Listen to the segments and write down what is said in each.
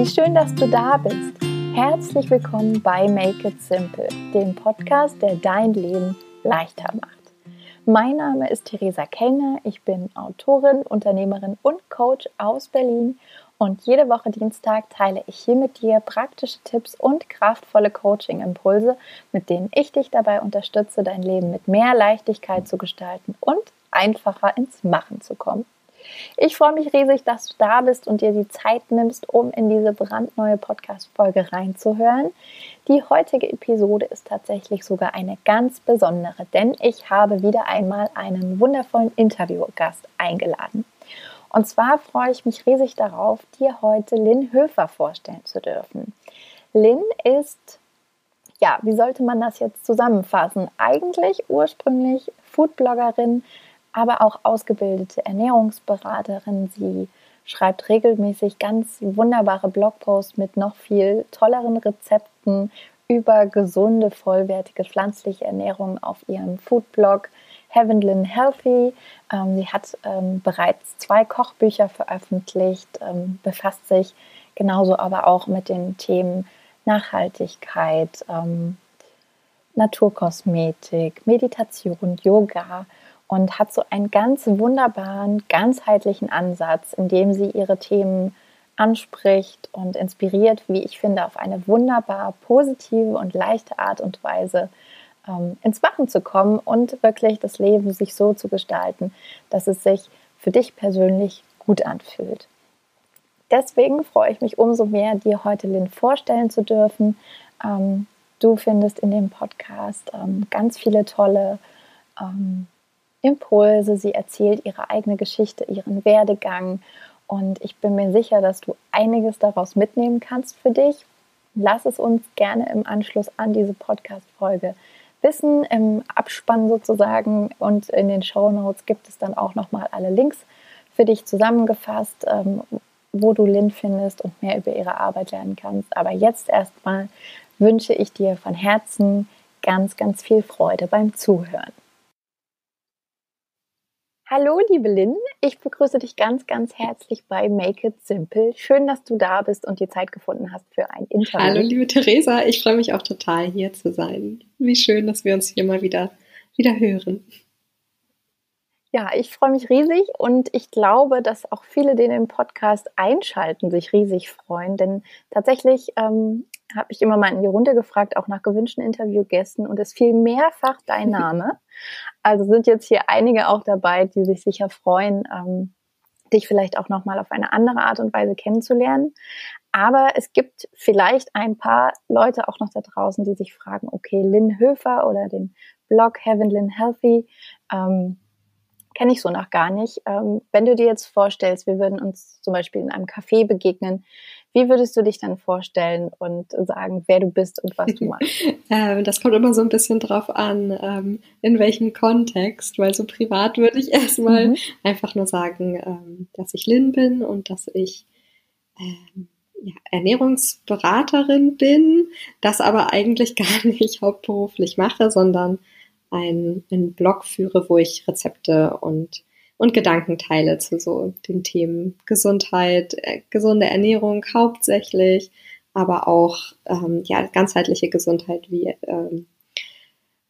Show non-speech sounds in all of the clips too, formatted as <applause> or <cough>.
wie schön, dass du da bist. Herzlich willkommen bei Make It Simple, dem Podcast, der dein Leben leichter macht. Mein Name ist Theresa Kellner, ich bin Autorin, Unternehmerin und Coach aus Berlin und jede Woche Dienstag teile ich hier mit dir praktische Tipps und kraftvolle Coaching-Impulse, mit denen ich dich dabei unterstütze, dein Leben mit mehr Leichtigkeit zu gestalten und einfacher ins Machen zu kommen. Ich freue mich riesig, dass du da bist und dir die Zeit nimmst, um in diese brandneue Podcast-Folge reinzuhören. Die heutige Episode ist tatsächlich sogar eine ganz besondere, denn ich habe wieder einmal einen wundervollen Interviewgast eingeladen. Und zwar freue ich mich riesig darauf, dir heute Lynn Höfer vorstellen zu dürfen. Lynn ist ja, wie sollte man das jetzt zusammenfassen? Eigentlich ursprünglich Foodbloggerin, aber auch ausgebildete Ernährungsberaterin. Sie schreibt regelmäßig ganz wunderbare Blogposts mit noch viel tolleren Rezepten über gesunde, vollwertige pflanzliche Ernährung auf ihrem Foodblog Heavenlin Healthy. Ähm, sie hat ähm, bereits zwei Kochbücher veröffentlicht, ähm, befasst sich genauso aber auch mit den Themen Nachhaltigkeit, ähm, Naturkosmetik, Meditation, Yoga und hat so einen ganz wunderbaren, ganzheitlichen Ansatz, in dem sie ihre Themen anspricht und inspiriert, wie ich finde, auf eine wunderbar positive und leichte Art und Weise ähm, ins Machen zu kommen und wirklich das Leben sich so zu gestalten, dass es sich für dich persönlich gut anfühlt. Deswegen freue ich mich umso mehr, dir heute Lynn vorstellen zu dürfen. Ähm, du findest in dem Podcast ähm, ganz viele tolle ähm, Impulse, sie erzählt ihre eigene Geschichte, ihren Werdegang und ich bin mir sicher, dass du einiges daraus mitnehmen kannst für dich. Lass es uns gerne im Anschluss an diese Podcast-Folge wissen. Im Abspann sozusagen und in den Show Notes gibt es dann auch nochmal alle Links für dich zusammengefasst, ähm, wo du Lynn findest und mehr über ihre Arbeit lernen kannst. Aber jetzt erstmal wünsche ich dir von Herzen ganz, ganz viel Freude beim Zuhören. Hallo, liebe Lynn. Ich begrüße dich ganz, ganz herzlich bei Make It Simple. Schön, dass du da bist und die Zeit gefunden hast für ein Interview. Hallo, liebe Theresa. Ich freue mich auch total, hier zu sein. Wie schön, dass wir uns hier mal wieder, wieder hören. Ja, ich freue mich riesig und ich glaube, dass auch viele, die den Podcast einschalten, sich riesig freuen, denn tatsächlich ähm, habe ich immer mal in die Runde gefragt, auch nach gewünschten Interviewgästen und es fiel mehrfach dein <laughs> Name. Also sind jetzt hier einige auch dabei, die sich sicher freuen, ähm, dich vielleicht auch nochmal auf eine andere Art und Weise kennenzulernen. Aber es gibt vielleicht ein paar Leute auch noch da draußen, die sich fragen, okay, Lynn Höfer oder den Blog Heaven Lynn Healthy, ähm, kenne ich so noch gar nicht. Ähm, wenn du dir jetzt vorstellst, wir würden uns zum Beispiel in einem Café begegnen, wie würdest du dich dann vorstellen und sagen, wer du bist und was du machst? <laughs> ähm, das kommt immer so ein bisschen drauf an, ähm, in welchem Kontext, weil so privat würde ich <laughs> erstmal mhm. einfach nur sagen, ähm, dass ich Lynn bin und dass ich ähm, ja, Ernährungsberaterin bin, das aber eigentlich <laughs> gar nicht hauptberuflich mache, sondern einen, einen Blog führe, wo ich Rezepte und und Gedanken teile zu so den Themen Gesundheit, äh, gesunde Ernährung hauptsächlich, aber auch ähm, ja ganzheitliche Gesundheit wie ähm,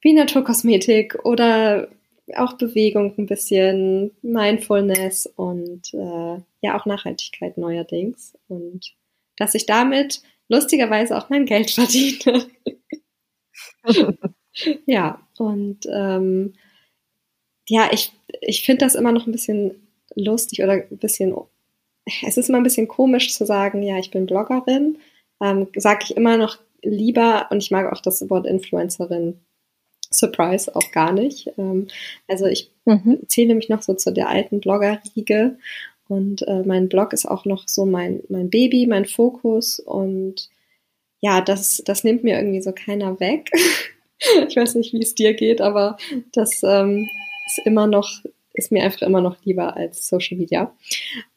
wie Naturkosmetik oder auch Bewegung ein bisschen, Mindfulness und äh, ja auch Nachhaltigkeit neuerdings und dass ich damit lustigerweise auch mein Geld verdiene. <laughs> ja und ähm, ja, ich, ich finde das immer noch ein bisschen lustig oder ein bisschen, es ist immer ein bisschen komisch zu sagen, ja, ich bin Bloggerin. Ähm, Sage ich immer noch lieber und ich mag auch das Wort Influencerin. Surprise auch gar nicht. Ähm, also ich mhm. zähle mich noch so zu der alten Blogger-Riege und äh, mein Blog ist auch noch so mein, mein Baby, mein Fokus und ja, das, das nimmt mir irgendwie so keiner weg. <laughs> ich weiß nicht, wie es dir geht, aber das ähm, ist immer noch, ist mir einfach immer noch lieber als Social Media.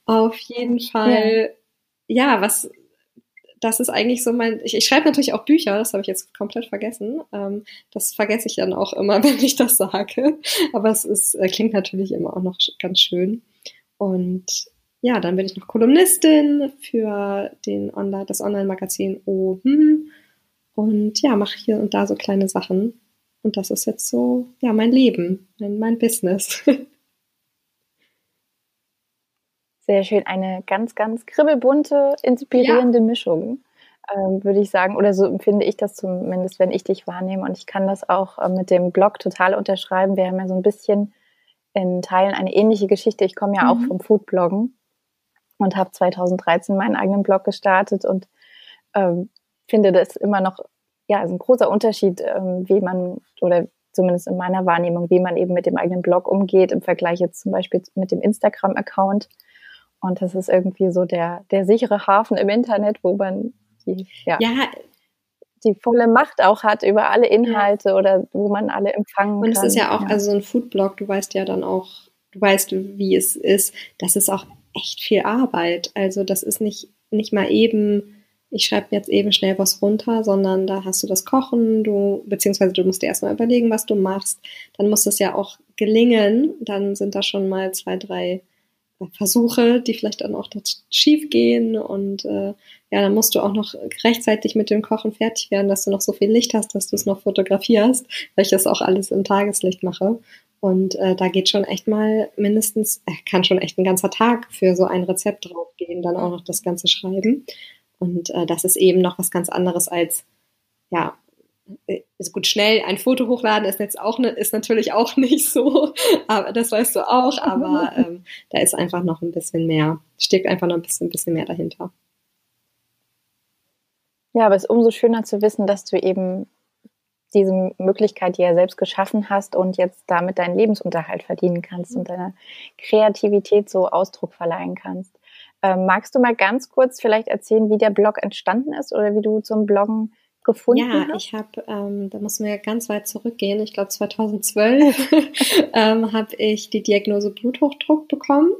Auf jeden Fall, ja, ja was, das ist eigentlich so mein, ich, ich schreibe natürlich auch Bücher, das habe ich jetzt komplett vergessen. Ähm, das vergesse ich dann auch immer, <laughs> wenn ich das sage. Aber es ist, äh, klingt natürlich immer auch noch ganz schön. Und ja, dann bin ich noch Kolumnistin für den Online, das Online-Magazin O. Hm, und ja, mache hier und da so kleine Sachen. Und das ist jetzt so, ja, mein Leben, mein, mein Business. <laughs> Sehr schön. Eine ganz, ganz kribbelbunte, inspirierende ja. Mischung, ähm, würde ich sagen. Oder so empfinde ich das zumindest, wenn ich dich wahrnehme. Und ich kann das auch äh, mit dem Blog total unterschreiben. Wir haben ja so ein bisschen in Teilen eine ähnliche Geschichte. Ich komme ja mhm. auch vom Foodbloggen und habe 2013 meinen eigenen Blog gestartet und ähm, finde das immer noch, ja, also ein großer Unterschied, ähm, wie man oder zumindest in meiner Wahrnehmung, wie man eben mit dem eigenen Blog umgeht im Vergleich jetzt zum Beispiel mit dem Instagram-Account. Und das ist irgendwie so der, der sichere Hafen im Internet, wo man die, ja, ja. die volle Macht auch hat über alle Inhalte ja. oder wo man alle empfangen Und kann. Und es ist ja auch, ja. also so ein Foodblog, du weißt ja dann auch, du weißt, wie es ist. Das ist auch echt viel Arbeit. Also das ist nicht, nicht mal eben, ich schreibe jetzt eben schnell was runter, sondern da hast du das Kochen, du, beziehungsweise du musst dir erstmal überlegen, was du machst. Dann muss es ja auch gelingen. Dann sind da schon mal zwei, drei Versuche, die vielleicht dann auch schief gehen und äh, ja, dann musst du auch noch rechtzeitig mit dem Kochen fertig werden, dass du noch so viel Licht hast, dass du es noch fotografierst, weil ich das auch alles im Tageslicht mache. Und äh, da geht schon echt mal mindestens, äh, kann schon echt ein ganzer Tag für so ein Rezept draufgehen, dann auch noch das Ganze schreiben. Und äh, das ist eben noch was ganz anderes als, ja, äh, ist gut, schnell ein Foto hochladen ist jetzt auch ne, ist natürlich auch <laughs> nicht so, aber das weißt du auch, aber <laughs> ähm, da ist einfach noch ein bisschen mehr, steckt einfach noch ein bisschen, ein bisschen mehr dahinter. Ja, aber es ist umso schöner zu wissen, dass du eben diese Möglichkeit, die ja selbst geschaffen hast und jetzt damit deinen Lebensunterhalt verdienen kannst und deiner Kreativität so Ausdruck verleihen kannst. Ähm, magst du mal ganz kurz vielleicht erzählen, wie der Blog entstanden ist oder wie du zum Bloggen gefunden ja, hast? Ja, ich habe, ähm, da muss man ja ganz weit zurückgehen. Ich glaube 2012 <laughs> ähm, habe ich die Diagnose Bluthochdruck bekommen.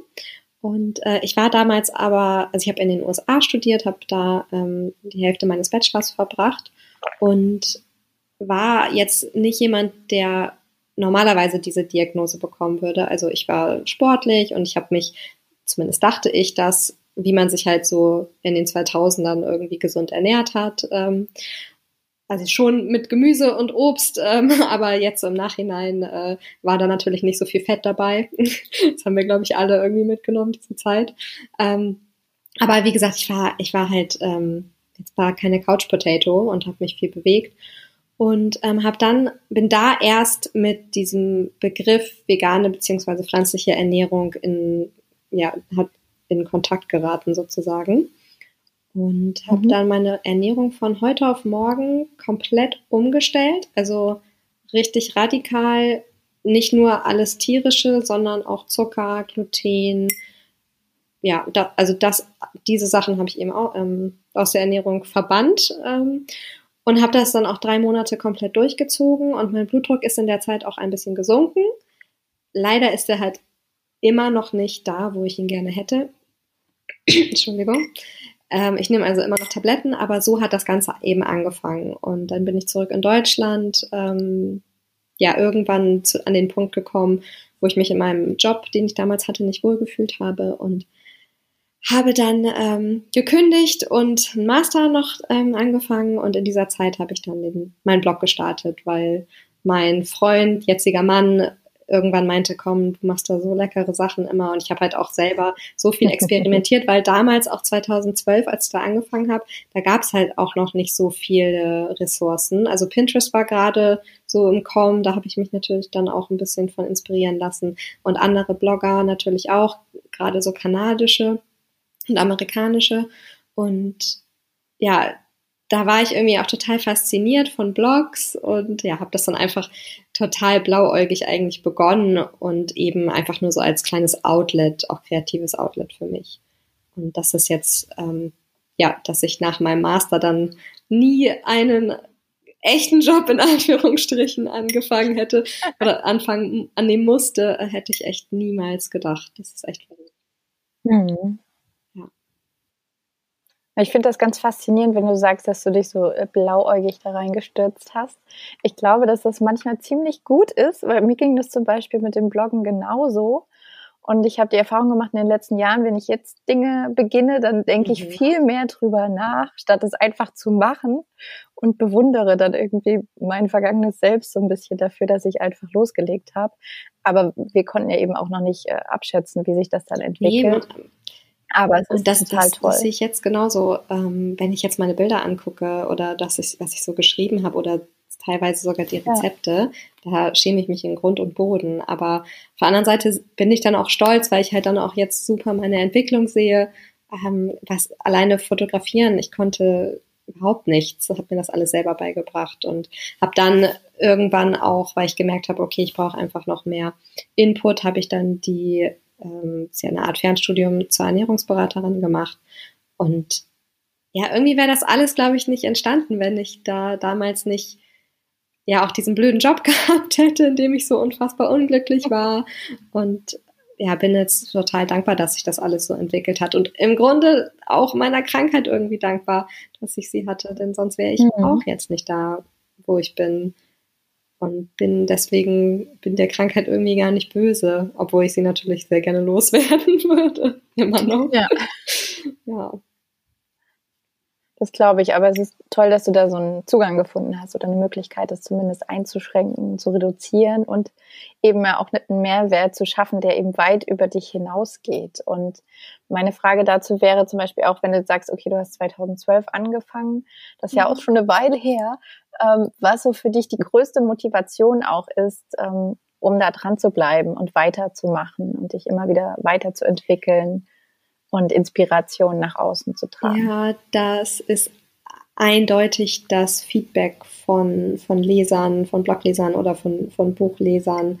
Und äh, ich war damals aber, also ich habe in den USA studiert, habe da ähm, die Hälfte meines Bachelors verbracht und war jetzt nicht jemand, der normalerweise diese Diagnose bekommen würde. Also ich war sportlich und ich habe mich, zumindest dachte ich, dass wie man sich halt so in den 2000ern irgendwie gesund ernährt hat. Ähm, also schon mit Gemüse und Obst, ähm, <laughs> aber jetzt im Nachhinein äh, war da natürlich nicht so viel Fett dabei. <laughs> das haben wir, glaube ich, alle irgendwie mitgenommen, diese Zeit. Ähm, aber wie gesagt, ich war, ich war halt, ähm, jetzt war keine Couch Potato und habe mich viel bewegt. Und ähm, habe dann, bin da erst mit diesem Begriff vegane beziehungsweise pflanzliche Ernährung in, ja, hat in Kontakt geraten sozusagen und habe mhm. dann meine Ernährung von heute auf morgen komplett umgestellt. Also richtig radikal, nicht nur alles tierische, sondern auch Zucker, Gluten. Ja, da, also das, diese Sachen habe ich eben auch ähm, aus der Ernährung verbannt ähm, und habe das dann auch drei Monate komplett durchgezogen und mein Blutdruck ist in der Zeit auch ein bisschen gesunken. Leider ist er halt immer noch nicht da, wo ich ihn gerne hätte. <clears throat> Entschuldigung. Ähm, ich nehme also immer noch Tabletten, aber so hat das Ganze eben angefangen. Und dann bin ich zurück in Deutschland, ähm, ja, irgendwann zu, an den Punkt gekommen, wo ich mich in meinem Job, den ich damals hatte, nicht wohlgefühlt habe und habe dann ähm, gekündigt und einen Master noch ähm, angefangen und in dieser Zeit habe ich dann den, meinen Blog gestartet, weil mein Freund, jetziger Mann, irgendwann meinte, komm, du machst da so leckere Sachen immer. Und ich habe halt auch selber so viel experimentiert, <laughs> weil damals, auch 2012, als ich da angefangen habe, da gab es halt auch noch nicht so viele Ressourcen. Also Pinterest war gerade so im Kommen, da habe ich mich natürlich dann auch ein bisschen von inspirieren lassen. Und andere Blogger natürlich auch, gerade so kanadische und amerikanische. Und ja, da war ich irgendwie auch total fasziniert von Blogs und ja, habe das dann einfach total blauäugig eigentlich begonnen und eben einfach nur so als kleines Outlet, auch kreatives Outlet für mich. Und das ist jetzt, ähm, ja, dass ich nach meinem Master dann nie einen echten Job in <laughs> Anführungsstrichen angefangen hätte oder <laughs> anfangen annehmen musste, hätte ich echt niemals gedacht. Das ist echt verrückt. Mhm. Ich finde das ganz faszinierend, wenn du sagst, dass du dich so äh, blauäugig da reingestürzt hast. Ich glaube, dass das manchmal ziemlich gut ist, weil mir ging das zum Beispiel mit dem Bloggen genauso. Und ich habe die Erfahrung gemacht in den letzten Jahren, wenn ich jetzt Dinge beginne, dann denke ich mhm. viel mehr drüber nach, statt es einfach zu machen und bewundere dann irgendwie mein vergangenes Selbst so ein bisschen dafür, dass ich einfach losgelegt habe. Aber wir konnten ja eben auch noch nicht äh, abschätzen, wie sich das dann entwickelt. Nee, aber es ist das, total das, toll. Das sehe ich jetzt genauso, ähm, wenn ich jetzt meine Bilder angucke oder das, ich, was ich so geschrieben habe oder teilweise sogar die Rezepte. Ja. Da schäme ich mich in Grund und Boden. Aber auf der anderen Seite bin ich dann auch stolz, weil ich halt dann auch jetzt super meine Entwicklung sehe. Ähm, was alleine fotografieren, ich konnte überhaupt nichts, habe mir das alles selber beigebracht und habe dann irgendwann auch, weil ich gemerkt habe, okay, ich brauche einfach noch mehr Input, habe ich dann die, ähm, ja eine Art Fernstudium zur Ernährungsberaterin gemacht und ja, irgendwie wäre das alles, glaube ich, nicht entstanden, wenn ich da damals nicht ja auch diesen blöden Job <laughs> gehabt hätte, in dem ich so unfassbar unglücklich war. Und ja, bin jetzt total dankbar, dass sich das alles so entwickelt hat. Und im Grunde auch meiner Krankheit irgendwie dankbar, dass ich sie hatte, denn sonst wäre ich mhm. auch jetzt nicht da, wo ich bin. Und bin deswegen, bin der Krankheit irgendwie gar nicht böse, obwohl ich sie natürlich sehr gerne loswerden <laughs> würde. Immer noch. Ja. <laughs> ja. Das glaube ich, aber es ist toll, dass du da so einen Zugang gefunden hast oder eine Möglichkeit, das zumindest einzuschränken, zu reduzieren und eben auch einen Mehrwert zu schaffen, der eben weit über dich hinausgeht. Und meine Frage dazu wäre zum Beispiel auch, wenn du sagst, okay, du hast 2012 angefangen, das ist ja auch mhm. schon eine Weile her, ähm, was so für dich die größte Motivation auch ist, ähm, um da dran zu bleiben und weiterzumachen und dich immer wieder weiterzuentwickeln und Inspiration nach außen zu tragen. Ja, das ist eindeutig das Feedback von, von Lesern, von Bloglesern oder von, von Buchlesern.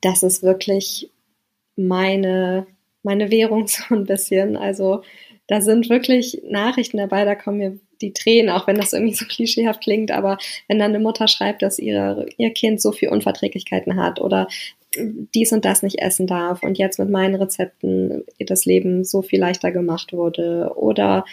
Das ist wirklich meine, meine Währung <laughs> so ein bisschen. Also da sind wirklich Nachrichten dabei, da kommen mir die Tränen, auch wenn das irgendwie so <laughs> klischeehaft klingt, aber wenn dann eine Mutter schreibt, dass ihre, ihr Kind so viel Unverträglichkeiten hat oder dies und das nicht essen darf und jetzt mit meinen Rezepten das Leben so viel leichter gemacht wurde oder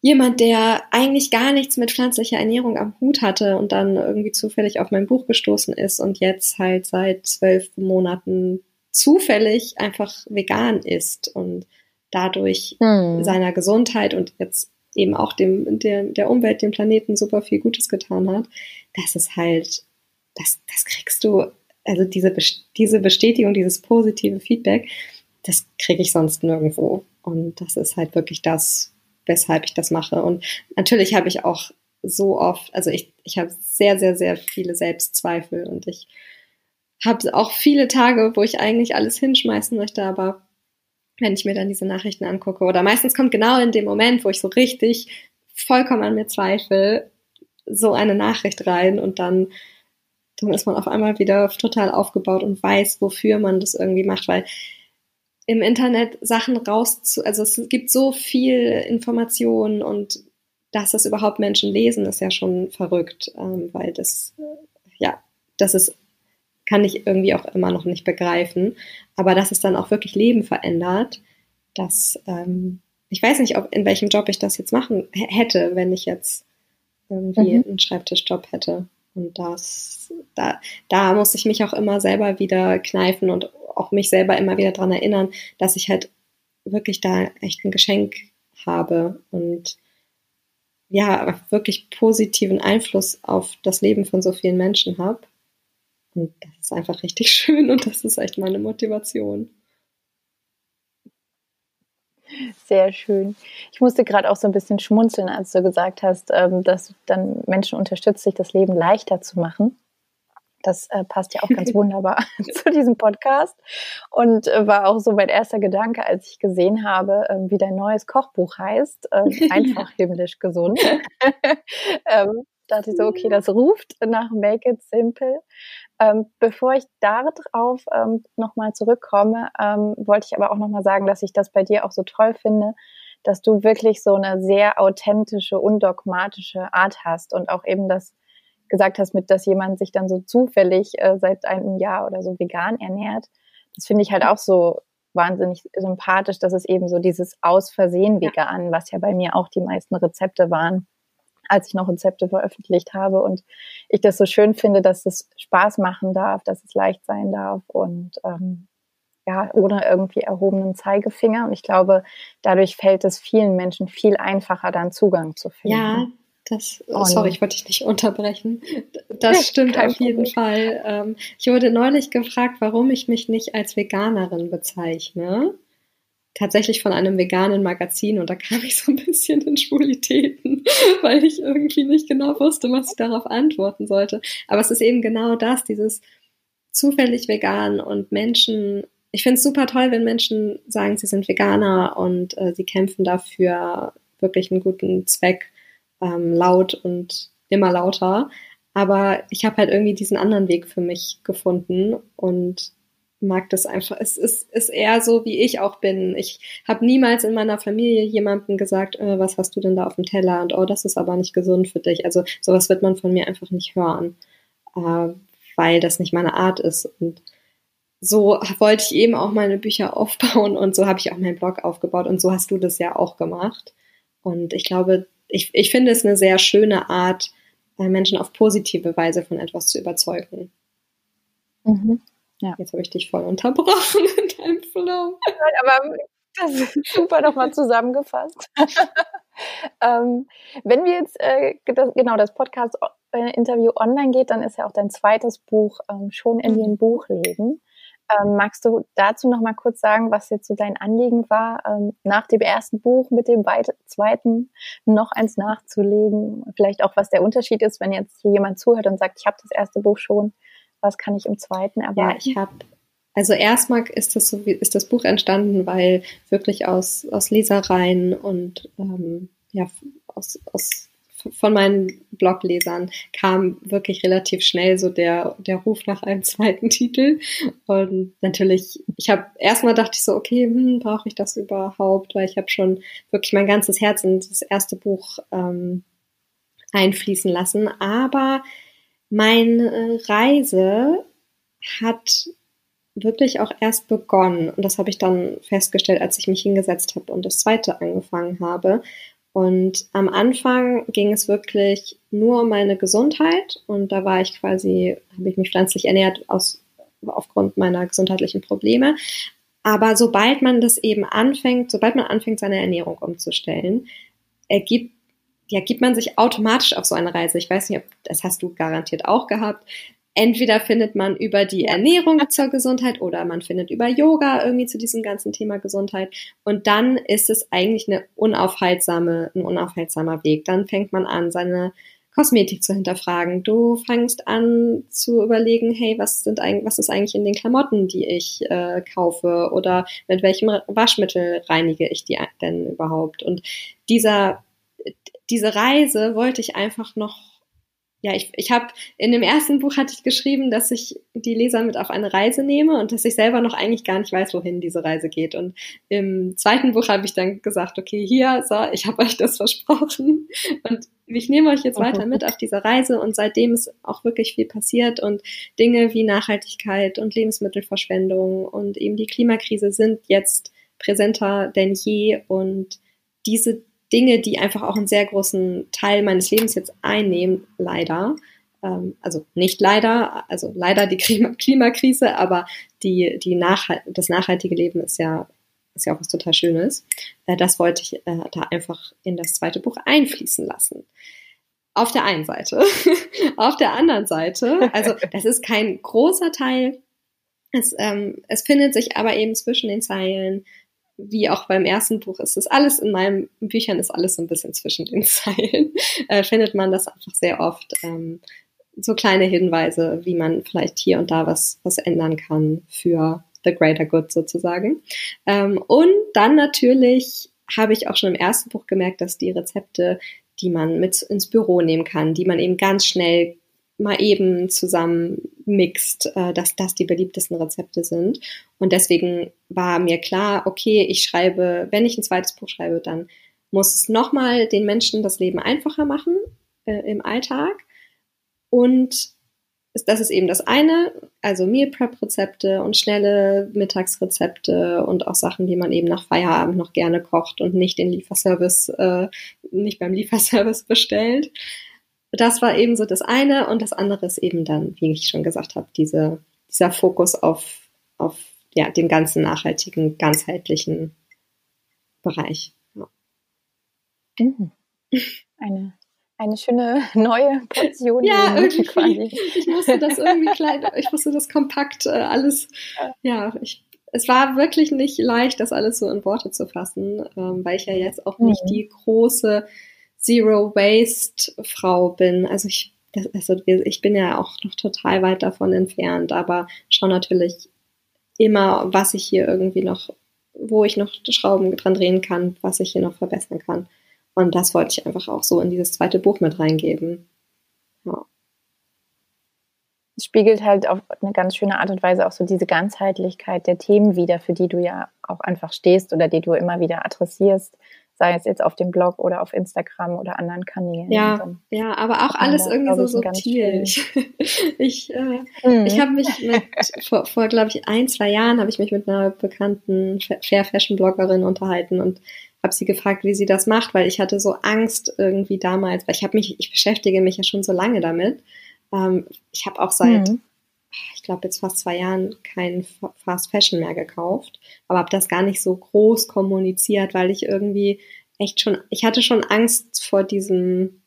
jemand, der eigentlich gar nichts mit pflanzlicher Ernährung am Hut hatte und dann irgendwie zufällig auf mein Buch gestoßen ist und jetzt halt seit zwölf Monaten zufällig einfach vegan ist und dadurch hm. seiner Gesundheit und jetzt eben auch dem, der, der Umwelt, dem Planeten super viel Gutes getan hat, das ist halt, das, das kriegst du also diese, diese Bestätigung, dieses positive Feedback, das kriege ich sonst nirgendwo. Und das ist halt wirklich das, weshalb ich das mache. Und natürlich habe ich auch so oft, also ich, ich habe sehr, sehr, sehr viele Selbstzweifel und ich habe auch viele Tage, wo ich eigentlich alles hinschmeißen möchte, aber wenn ich mir dann diese Nachrichten angucke, oder meistens kommt genau in dem Moment, wo ich so richtig vollkommen an mir zweifle, so eine Nachricht rein und dann dann ist man auf einmal wieder total aufgebaut und weiß, wofür man das irgendwie macht, weil im Internet Sachen raus zu, also es gibt so viel Information und dass das überhaupt Menschen lesen, ist ja schon verrückt, ähm, weil das, ja, das ist, kann ich irgendwie auch immer noch nicht begreifen. Aber dass es dann auch wirklich Leben verändert, das, ähm, ich weiß nicht, ob in welchem Job ich das jetzt machen hätte, wenn ich jetzt irgendwie mhm. einen Schreibtischjob hätte. Und das, da, da muss ich mich auch immer selber wieder kneifen und auch mich selber immer wieder daran erinnern, dass ich halt wirklich da echt ein Geschenk habe und ja, wirklich positiven Einfluss auf das Leben von so vielen Menschen habe. Und das ist einfach richtig <laughs> schön und das ist echt meine Motivation. Sehr schön. Ich musste gerade auch so ein bisschen schmunzeln, als du gesagt hast, ähm, dass du dann Menschen unterstützt, sich das Leben leichter zu machen. Das äh, passt ja auch ganz <laughs> wunderbar <laughs> zu diesem Podcast und äh, war auch so mein erster Gedanke, als ich gesehen habe, äh, wie dein neues Kochbuch heißt. Ähm, einfach himmlisch gesund. Dachte ich so, okay, das ruft nach Make It Simple. Ähm, bevor ich darauf ähm, nochmal zurückkomme, ähm, wollte ich aber auch nochmal sagen, dass ich das bei dir auch so toll finde, dass du wirklich so eine sehr authentische, undogmatische Art hast und auch eben das gesagt hast, mit dass jemand sich dann so zufällig äh, seit einem Jahr oder so vegan ernährt. Das finde ich halt auch so wahnsinnig sympathisch, dass es eben so dieses aus Versehen vegan, was ja bei mir auch die meisten Rezepte waren, als ich noch Rezepte veröffentlicht habe. Und ich das so schön finde, dass es Spaß machen darf, dass es leicht sein darf und ähm, ja, ohne irgendwie erhobenen Zeigefinger. Und ich glaube, dadurch fällt es vielen Menschen viel einfacher, dann Zugang zu finden. Ja, das, oh, sorry, ich wollte dich nicht unterbrechen. Das stimmt auf jeden. Fall. Ähm, ich wurde neulich gefragt, warum ich mich nicht als Veganerin bezeichne. Tatsächlich von einem veganen Magazin und da kam ich so ein bisschen in Schwulitäten, <laughs> weil ich irgendwie nicht genau wusste, was ich darauf antworten sollte. Aber es ist eben genau das, dieses zufällig vegan und Menschen ich finde es super toll, wenn Menschen sagen, sie sind Veganer und äh, sie kämpfen dafür wirklich einen guten Zweck, ähm, laut und immer lauter. Aber ich habe halt irgendwie diesen anderen Weg für mich gefunden und mag das einfach. Es ist, ist eher so, wie ich auch bin. Ich habe niemals in meiner Familie jemandem gesagt, äh, was hast du denn da auf dem Teller und oh, das ist aber nicht gesund für dich. Also sowas wird man von mir einfach nicht hören, äh, weil das nicht meine Art ist. Und so wollte ich eben auch meine Bücher <laughs> aufbauen und so habe ich auch meinen Blog aufgebaut und so hast du das ja auch gemacht. Und ich glaube, ich, ich finde es eine sehr schöne Art, äh, Menschen auf positive Weise von etwas zu überzeugen. Mhm. Ja. Jetzt habe ich dich voll unterbrochen <laughs> in deinem Flow. Aber das ist super nochmal zusammengefasst. <laughs> ähm, wenn wir jetzt äh, das, genau das Podcast-Interview äh, online geht, dann ist ja auch dein zweites Buch ähm, schon in mhm. den Buchläden. Ähm, magst du dazu noch mal kurz sagen, was jetzt so dein Anliegen war, ähm, nach dem ersten Buch mit dem zweiten noch eins nachzulegen? Vielleicht auch, was der Unterschied ist, wenn jetzt jemand zuhört und sagt, ich habe das erste Buch schon, was kann ich im zweiten erwarten? Ja, ich habe also erstmal ist das so ist das Buch entstanden, weil wirklich aus aus Lesereien und ähm, ja aus, aus von meinen Bloglesern kam wirklich relativ schnell so der, der Ruf nach einem <laughs> zweiten Titel. Und natürlich, ich habe erstmal dachte ich so, okay, hm, brauche ich das überhaupt? Weil ich habe schon wirklich mein ganzes Herz in das erste Buch ähm, einfließen lassen. Aber meine Reise hat wirklich auch erst begonnen. Und das habe ich dann festgestellt, als ich mich hingesetzt habe und das zweite angefangen habe. Und am Anfang ging es wirklich nur um meine Gesundheit und da war ich quasi, habe ich mich pflanzlich ernährt aus, aufgrund meiner gesundheitlichen Probleme. Aber sobald man das eben anfängt, sobald man anfängt, seine Ernährung umzustellen, ergibt ja, gibt man sich automatisch auf so eine Reise. Ich weiß nicht, ob das hast du garantiert auch gehabt entweder findet man über die Ernährung zur Gesundheit oder man findet über Yoga irgendwie zu diesem ganzen Thema Gesundheit. Und dann ist es eigentlich eine unaufhaltsame, ein unaufhaltsamer Weg. Dann fängt man an, seine Kosmetik zu hinterfragen. Du fängst an zu überlegen, hey, was sind eigentlich, was ist eigentlich in den Klamotten, die ich äh, kaufe oder mit welchem Waschmittel reinige ich die denn überhaupt? Und dieser diese Reise wollte ich einfach noch ja, ich, ich habe in dem ersten Buch hatte ich geschrieben, dass ich die Leser mit auf eine Reise nehme und dass ich selber noch eigentlich gar nicht weiß, wohin diese Reise geht. Und im zweiten Buch habe ich dann gesagt, okay, hier, so, ich habe euch das <laughs> versprochen und ich nehme euch jetzt weiter mit auf diese Reise und seitdem ist auch wirklich viel passiert und Dinge wie Nachhaltigkeit und Lebensmittelverschwendung und eben die Klimakrise sind jetzt präsenter denn je und diese Dinge, die einfach auch einen sehr großen Teil meines Lebens jetzt einnehmen, leider. Ähm, also nicht leider, also leider die <laughs> Klimakrise, aber die, die Nachhalt, das nachhaltige Leben ist ja, ist ja auch was total Schönes. Äh, das wollte ich äh, da einfach in das zweite Buch einfließen lassen. Auf der einen Seite. <laughs> Auf der anderen Seite, also <laughs> das ist kein großer Teil. Es, ähm, es findet sich aber eben zwischen den Zeilen wie auch beim ersten Buch ist es alles in meinen Büchern ist alles so ein bisschen zwischen den <laughs> Zeilen. Äh, findet man das einfach sehr oft. Ähm, so kleine Hinweise, wie man vielleicht hier und da was, was ändern kann für the greater good sozusagen. Ähm, und dann natürlich habe ich auch schon im ersten Buch gemerkt, dass die Rezepte, die man mit ins Büro nehmen kann, die man eben ganz schnell mal eben zusammen mixt, äh, dass das die beliebtesten Rezepte sind. Und deswegen war mir klar, okay, ich schreibe, wenn ich ein zweites Buch schreibe, dann muss es nochmal den Menschen das Leben einfacher machen äh, im Alltag. Und das ist eben das eine, also Meal Prep Rezepte und schnelle Mittagsrezepte und auch Sachen, die man eben nach Feierabend noch gerne kocht und nicht den Lieferservice, äh, nicht beim Lieferservice bestellt das war eben so das eine und das andere ist eben dann, wie ich schon gesagt habe, diese, dieser Fokus auf, auf ja, dem ganzen nachhaltigen, ganzheitlichen Bereich. Ja. Mhm. Eine, eine schöne <laughs> neue Portion. ja, irgendwie. Quasi. Ich musste das irgendwie klein, ich musste das kompakt äh, alles, ja, ich, es war wirklich nicht leicht, das alles so in Worte zu fassen, ähm, weil ich ja jetzt auch nicht mhm. die große Zero Waste Frau bin. Also ich, das, also ich bin ja auch noch total weit davon entfernt, aber schaue natürlich immer, was ich hier irgendwie noch, wo ich noch Schrauben dran drehen kann, was ich hier noch verbessern kann. Und das wollte ich einfach auch so in dieses zweite Buch mit reingeben. Ja. Es spiegelt halt auf eine ganz schöne Art und Weise auch so diese Ganzheitlichkeit der Themen wieder, für die du ja auch einfach stehst oder die du immer wieder adressierst sei es jetzt auf dem Blog oder auf Instagram oder anderen Kanälen. Ja, ja, aber auch alles irgendwie so subtil. <laughs> ich äh, mhm. ich habe mich mit, vor, vor glaube ich, ein, zwei Jahren habe ich mich mit einer bekannten Fair Fashion Bloggerin unterhalten und habe sie gefragt, wie sie das macht, weil ich hatte so Angst irgendwie damals, weil ich habe mich, ich beschäftige mich ja schon so lange damit. Ähm, ich habe auch seit mhm ich glaube, jetzt fast zwei Jahren kein Fast Fashion mehr gekauft, aber habe das gar nicht so groß kommuniziert, weil ich irgendwie echt schon, ich hatte schon Angst vor diesem,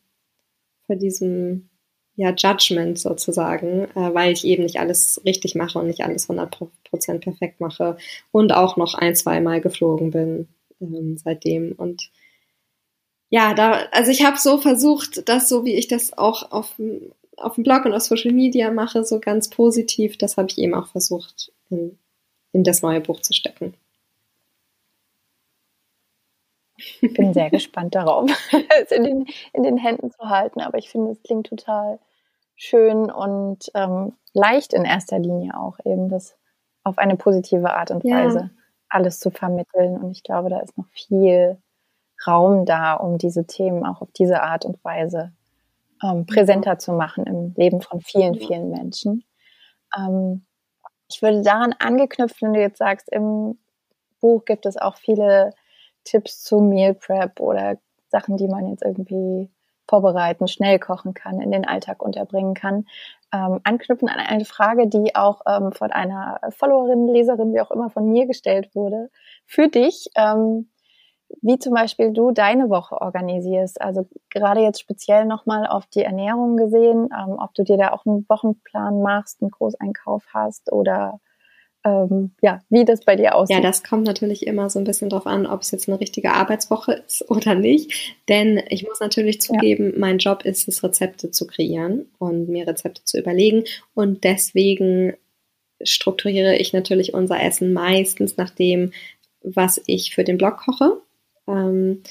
vor diesem, ja, Judgment sozusagen, äh, weil ich eben nicht alles richtig mache und nicht alles 100% perfekt mache und auch noch ein, zwei Mal geflogen bin ähm, seitdem. Und ja, da, also ich habe so versucht, das so wie ich das auch auf auf dem Blog und auf Social Media mache, so ganz positiv, das habe ich eben auch versucht, in, in das neue Buch zu stecken. Ich bin sehr gespannt darauf, <laughs> es in den, in den Händen zu halten. Aber ich finde, es klingt total schön und ähm, leicht in erster Linie auch, eben das auf eine positive Art und Weise ja. alles zu vermitteln. Und ich glaube, da ist noch viel Raum da, um diese Themen auch auf diese Art und Weise ähm, präsenter zu machen im Leben von vielen, vielen Menschen. Ähm, ich würde daran angeknüpft, wenn du jetzt sagst, im Buch gibt es auch viele Tipps zu Meal Prep oder Sachen, die man jetzt irgendwie vorbereiten, schnell kochen kann, in den Alltag unterbringen kann. Ähm, anknüpfen an eine Frage, die auch ähm, von einer Followerin, Leserin, wie auch immer von mir gestellt wurde. Für dich, ähm, wie zum Beispiel du deine Woche organisierst. Also gerade jetzt speziell nochmal auf die Ernährung gesehen, ähm, ob du dir da auch einen Wochenplan machst, einen Großeinkauf hast oder ähm, ja, wie das bei dir aussieht. Ja, das kommt natürlich immer so ein bisschen drauf an, ob es jetzt eine richtige Arbeitswoche ist <laughs> oder nicht. Denn ich muss natürlich zugeben, ja. mein Job ist es, Rezepte zu kreieren und mir Rezepte zu überlegen. Und deswegen strukturiere ich natürlich unser Essen meistens nach dem, was ich für den Blog koche. Ähm,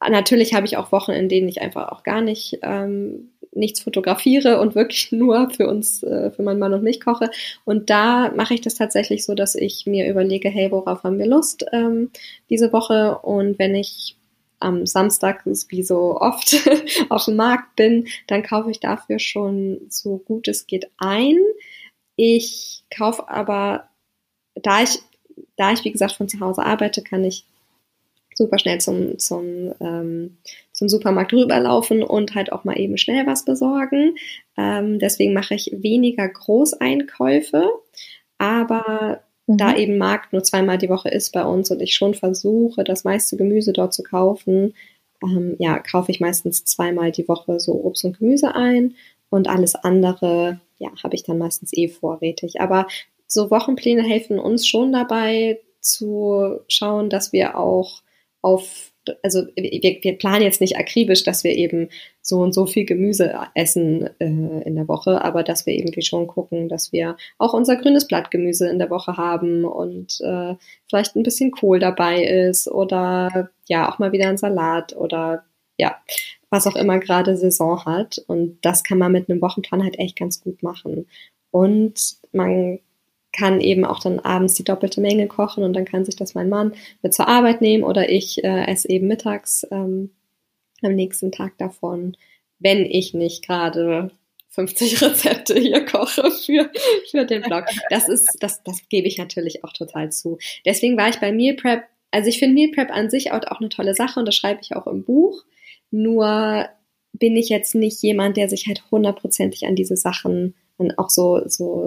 natürlich habe ich auch Wochen, in denen ich einfach auch gar nicht ähm, nichts fotografiere und wirklich <laughs> nur für uns, äh, für meinen Mann und mich koche. Und da mache ich das tatsächlich so, dass ich mir überlege, hey, worauf haben wir Lust ähm, diese Woche? Und wenn ich am Samstag, wie so oft, <laughs> auf dem Markt bin, dann kaufe ich dafür schon so gut es geht ein. Ich kaufe aber, da ich, da ich wie gesagt von zu Hause arbeite, kann ich super schnell zum, zum, ähm, zum Supermarkt rüberlaufen und halt auch mal eben schnell was besorgen. Ähm, deswegen mache ich weniger Großeinkäufe, aber mhm. da eben Markt nur zweimal die Woche ist bei uns und ich schon versuche, das meiste Gemüse dort zu kaufen, ähm, ja, kaufe ich meistens zweimal die Woche so Obst und Gemüse ein und alles andere, ja, habe ich dann meistens eh vorrätig. Aber so Wochenpläne helfen uns schon dabei zu schauen, dass wir auch auf, also wir, wir planen jetzt nicht akribisch, dass wir eben so und so viel Gemüse essen äh, in der Woche, aber dass wir irgendwie schon gucken, dass wir auch unser grünes Blattgemüse in der Woche haben und äh, vielleicht ein bisschen Kohl dabei ist oder ja auch mal wieder ein Salat oder ja, was auch immer gerade Saison hat. Und das kann man mit einem Wochenplan halt echt ganz gut machen. Und man kann eben auch dann abends die doppelte Menge kochen und dann kann sich das mein Mann mit zur Arbeit nehmen oder ich äh, esse eben mittags ähm, am nächsten Tag davon, wenn ich nicht gerade 50 <laughs> Rezepte hier koche für, für den Blog. Das ist, das, das gebe ich natürlich auch total zu. Deswegen war ich bei Meal Prep, also ich finde Meal Prep an sich auch, auch eine tolle Sache und das schreibe ich auch im Buch. Nur bin ich jetzt nicht jemand, der sich halt hundertprozentig an diese Sachen dann auch so, so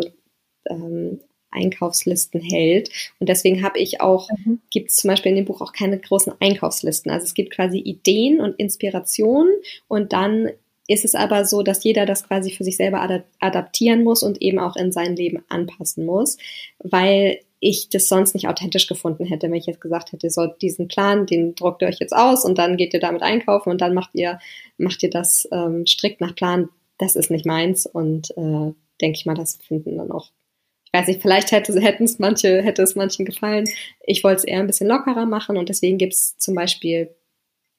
ähm, Einkaufslisten hält. Und deswegen habe ich auch, mhm. gibt es zum Beispiel in dem Buch auch keine großen Einkaufslisten. Also es gibt quasi Ideen und Inspirationen und dann ist es aber so, dass jeder das quasi für sich selber adaptieren muss und eben auch in sein Leben anpassen muss, weil ich das sonst nicht authentisch gefunden hätte, wenn ich jetzt gesagt hätte, so diesen Plan, den druckt ihr euch jetzt aus und dann geht ihr damit einkaufen und dann macht ihr, macht ihr das ähm, strikt nach Plan. Das ist nicht meins und äh, denke ich mal, das finden dann auch. Ich weiß nicht, vielleicht hätte, es manche, hätte es manchen gefallen. Ich wollte es eher ein bisschen lockerer machen und deswegen gibt es zum Beispiel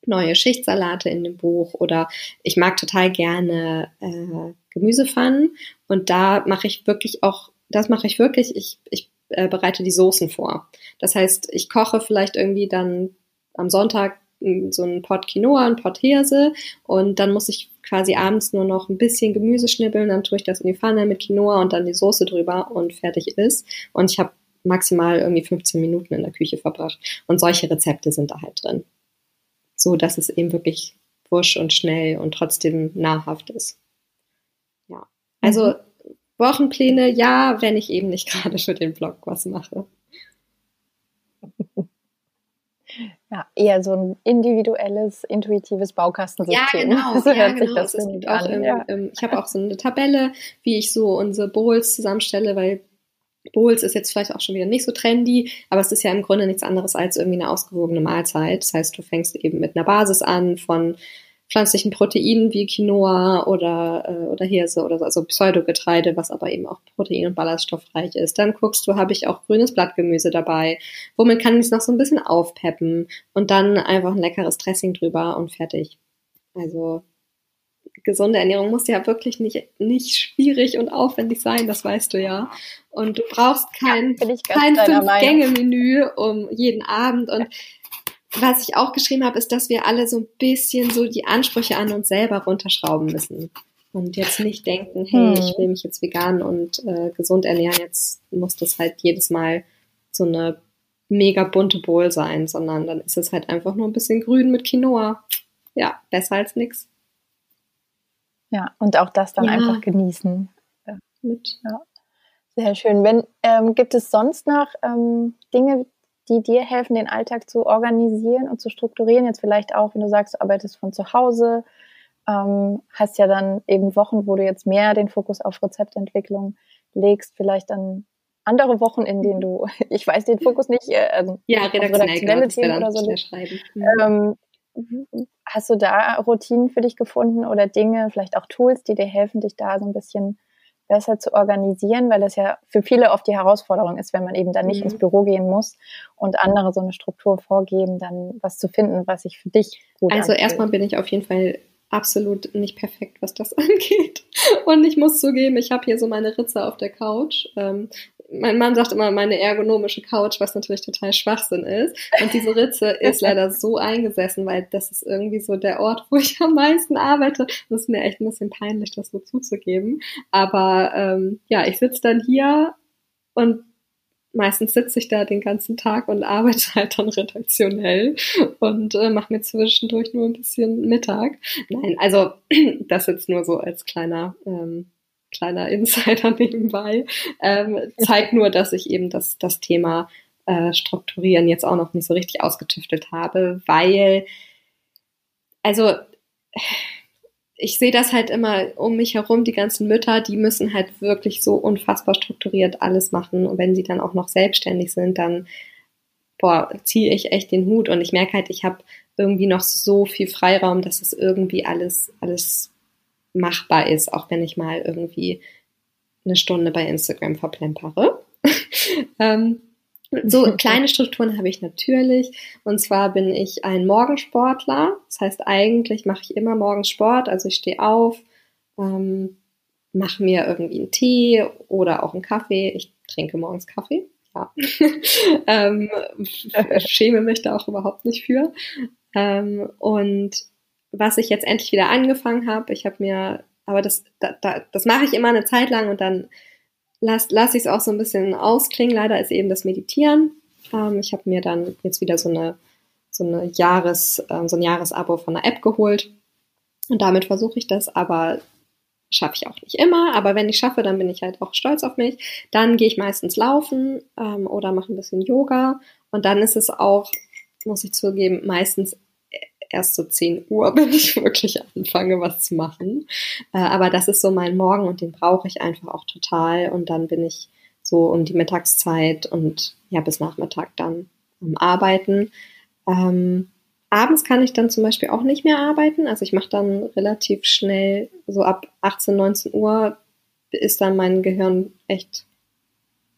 neue Schichtsalate in dem Buch oder ich mag total gerne äh, Gemüsepfannen und da mache ich wirklich auch, das mache ich wirklich, ich, ich äh, bereite die Soßen vor. Das heißt, ich koche vielleicht irgendwie dann am Sonntag hm, so einen Pot Quinoa, einen Pot Hirse und dann muss ich quasi abends nur noch ein bisschen Gemüse schnibbeln, dann tue ich das in die Pfanne mit Quinoa und dann die Soße drüber und fertig ist. Und ich habe maximal irgendwie 15 Minuten in der Küche verbracht. Und solche Rezepte sind da halt drin. So dass es eben wirklich wusch und schnell und trotzdem nahrhaft ist. Ja. Also mhm. Wochenpläne, ja, wenn ich eben nicht <laughs> gerade für den Blog was mache. Ja, eher so ein individuelles, intuitives Baukastensystem. Ja, genau. <laughs> So ja, genau. Das es gibt auch, ähm, ja. ähm, ich habe auch so eine Tabelle, wie ich so unsere Bowls zusammenstelle, weil Bowls ist jetzt vielleicht auch schon wieder nicht so trendy, aber es ist ja im Grunde nichts anderes als irgendwie eine ausgewogene Mahlzeit. Das heißt, du fängst eben mit einer Basis an von pflanzlichen Proteinen wie Quinoa oder, äh, oder Hirse oder so, also Pseudogetreide, was aber eben auch protein- und ballaststoffreich ist. Dann guckst du, habe ich auch grünes Blattgemüse dabei? Womit kann ich es noch so ein bisschen aufpeppen? Und dann einfach ein leckeres Dressing drüber und fertig. Also gesunde Ernährung muss ja wirklich nicht, nicht schwierig und aufwendig sein, das weißt du ja. Und du brauchst kein, ja, kein Fünf-Gänge-Menü um jeden Abend und was ich auch geschrieben habe, ist, dass wir alle so ein bisschen so die Ansprüche an uns selber runterschrauben müssen. Und jetzt nicht denken, hey, hm. ich will mich jetzt vegan und äh, gesund ernähren, jetzt muss das halt jedes Mal so eine mega bunte Bowl sein, sondern dann ist es halt einfach nur ein bisschen grün mit Quinoa. Ja, besser als nix. Ja, und auch das dann ja. einfach genießen. Ja. Mit. Ja. Sehr schön. Wenn, ähm, gibt es sonst noch ähm, Dinge, die dir helfen, den Alltag zu organisieren und zu strukturieren. Jetzt vielleicht auch, wenn du sagst, du arbeitest von zu Hause, ähm, hast ja dann eben Wochen, wo du jetzt mehr den Fokus auf Rezeptentwicklung legst, vielleicht dann andere Wochen, in denen du, <laughs> ich weiß den Fokus nicht, äh, ähm, ja, redaktionelle Themen oder so. Mhm. Ähm, hast du da Routinen für dich gefunden oder Dinge, vielleicht auch Tools, die dir helfen, dich da so ein bisschen besser zu organisieren, weil das ja für viele oft die Herausforderung ist, wenn man eben dann nicht mhm. ins Büro gehen muss und andere so eine Struktur vorgeben, dann was zu finden, was sich für dich gut Also anfühlt. erstmal bin ich auf jeden Fall absolut nicht perfekt, was das <laughs> angeht. Und ich muss zugeben, ich habe hier so meine Ritze auf der Couch. Ähm, mein Mann sagt immer meine ergonomische Couch, was natürlich total Schwachsinn ist. Und diese Ritze <laughs> ist leider so eingesessen, weil das ist irgendwie so der Ort, wo ich am meisten arbeite. Das ist mir echt ein bisschen peinlich, das so zuzugeben. Aber ähm, ja, ich sitze dann hier und meistens sitze ich da den ganzen Tag und arbeite <laughs> halt dann redaktionell und äh, mache mir zwischendurch nur ein bisschen Mittag. Nein, also <clears throat> das jetzt nur so als kleiner ähm, kleiner Insider <laughs> nebenbei, ähm, zeigt nur, dass ich eben das, das Thema äh, Strukturieren jetzt auch noch nicht so richtig ausgetüftelt habe, weil, also, ich sehe das halt immer um mich herum, die ganzen Mütter, die müssen halt wirklich so unfassbar strukturiert alles machen. Und wenn sie dann auch noch selbstständig sind, dann, boah, ziehe ich echt den Hut. Und ich merke halt, ich habe irgendwie noch so viel Freiraum, dass es irgendwie alles, alles machbar ist, auch wenn ich mal irgendwie eine Stunde bei Instagram verplempere. <laughs> ähm, so <laughs> kleine Strukturen habe ich natürlich. Und zwar bin ich ein Morgensportler. Das heißt, eigentlich mache ich immer morgens Sport. Also ich stehe auf, ähm, mache mir irgendwie einen Tee oder auch einen Kaffee. Ich trinke morgens Kaffee. Ja. <laughs> ähm, schäme mich da auch überhaupt nicht für. Ähm, und was ich jetzt endlich wieder angefangen habe. Ich habe mir, aber das, da, da, das mache ich immer eine Zeit lang und dann lasse lass ich es auch so ein bisschen ausklingen. Leider ist eben das Meditieren. Ähm, ich habe mir dann jetzt wieder so eine so eine Jahres, äh, so ein Jahresabo von einer App geholt und damit versuche ich das. Aber schaffe ich auch nicht immer, aber wenn ich schaffe, dann bin ich halt auch stolz auf mich. Dann gehe ich meistens laufen ähm, oder mache ein bisschen Yoga und dann ist es auch, muss ich zugeben, meistens erst so 10 Uhr, <laughs> wenn ich wirklich anfange, was zu machen. Äh, aber das ist so mein Morgen und den brauche ich einfach auch total und dann bin ich so um die Mittagszeit und ja bis Nachmittag dann am Arbeiten. Ähm, Abends kann ich dann zum Beispiel auch nicht mehr arbeiten. Also ich mache dann relativ schnell, so ab 18, 19 Uhr ist dann mein Gehirn echt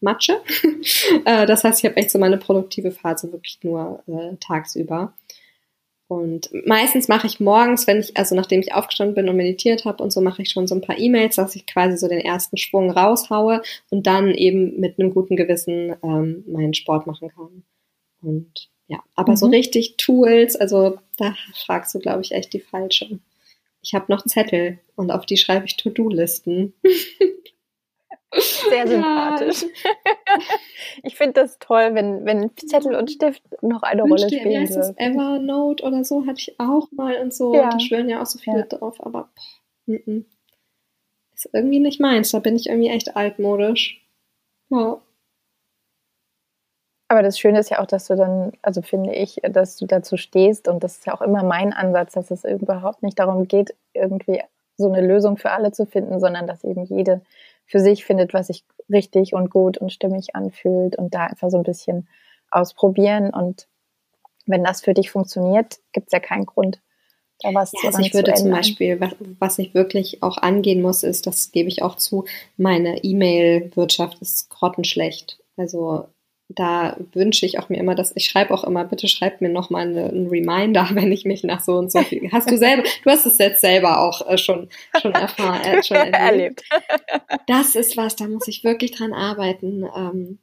Matsche. <laughs> Äh, das heißt, ich habe echt so meine produktive Phase wirklich nur äh, tagsüber. Und meistens mache ich morgens, wenn ich, also nachdem ich aufgestanden bin und meditiert habe und so, mache ich schon so ein paar E-Mails, dass ich quasi so den ersten Schwung raushaue und dann eben mit einem guten Gewissen ähm, meinen Sport machen kann. Und ja, aber mhm. so richtig Tools, also da fragst du, glaube ich, echt die falsche. Ich habe noch Zettel und auf die schreibe ich To-Do-Listen. <laughs> Sehr sympathisch. Ja. Ich finde das toll, wenn, wenn Zettel und Stift noch eine Rolle spielen. Wie heißt das? Evernote oder so hatte ich auch mal und so. Ja. Da schwören ja auch so viele ja. drauf, aber boah, n -n. ist irgendwie nicht meins. Da bin ich irgendwie echt altmodisch. Ja. Aber das Schöne ist ja auch, dass du dann, also finde ich, dass du dazu stehst und das ist ja auch immer mein Ansatz, dass es überhaupt nicht darum geht, irgendwie so eine Lösung für alle zu finden, sondern dass eben jede für sich findet, was sich richtig und gut und stimmig anfühlt und da einfach so ein bisschen ausprobieren und wenn das für dich funktioniert, gibt es ja keinen Grund, da was ja, also ich würde zum Beispiel, was, was ich wirklich auch angehen muss, ist, das gebe ich auch zu, meine E-Mail-Wirtschaft ist grottenschlecht. Also da wünsche ich auch mir immer, dass ich schreibe auch immer, bitte schreibt mir noch mal eine, einen Reminder, <laughs> wenn ich mich nach so und so viel. Hast du selber, du hast es jetzt selber auch äh, schon schon erfahren, äh, schon <laughs> erlebt. Das ist was, da muss ich wirklich dran arbeiten. Ähm,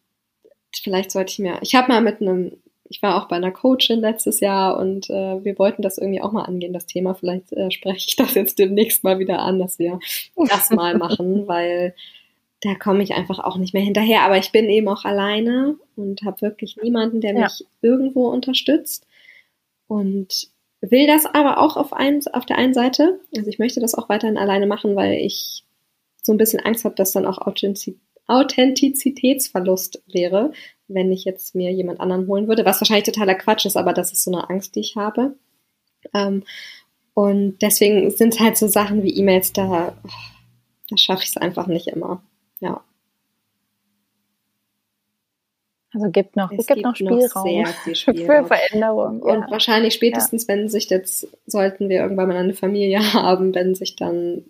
vielleicht sollte ich mir, ich habe mal mit einem, ich war auch bei einer Coachin letztes Jahr und äh, wir wollten das irgendwie auch mal angehen, das Thema. Vielleicht äh, spreche ich das jetzt demnächst mal wieder an, dass wir das mal <laughs> machen, weil da komme ich einfach auch nicht mehr hinterher. Aber ich bin eben auch alleine und habe wirklich niemanden, der mich ja. irgendwo unterstützt. Und will das aber auch auf, ein, auf der einen Seite. Also ich möchte das auch weiterhin alleine machen, weil ich so ein bisschen Angst habe, dass dann auch Authentizitätsverlust wäre, wenn ich jetzt mir jemand anderen holen würde, was wahrscheinlich totaler Quatsch ist, aber das ist so eine Angst, die ich habe. Ähm, und deswegen sind es halt so Sachen wie E-Mails, da, da schaffe ich es einfach nicht immer. Ja. Also gibt noch, es, gibt, noch Spielraum, noch <laughs> Spielraum. für Veränderung. Und ja. wahrscheinlich spätestens, ja. wenn sich jetzt, sollten wir irgendwann mal eine Familie <laughs> haben, wenn sich dann,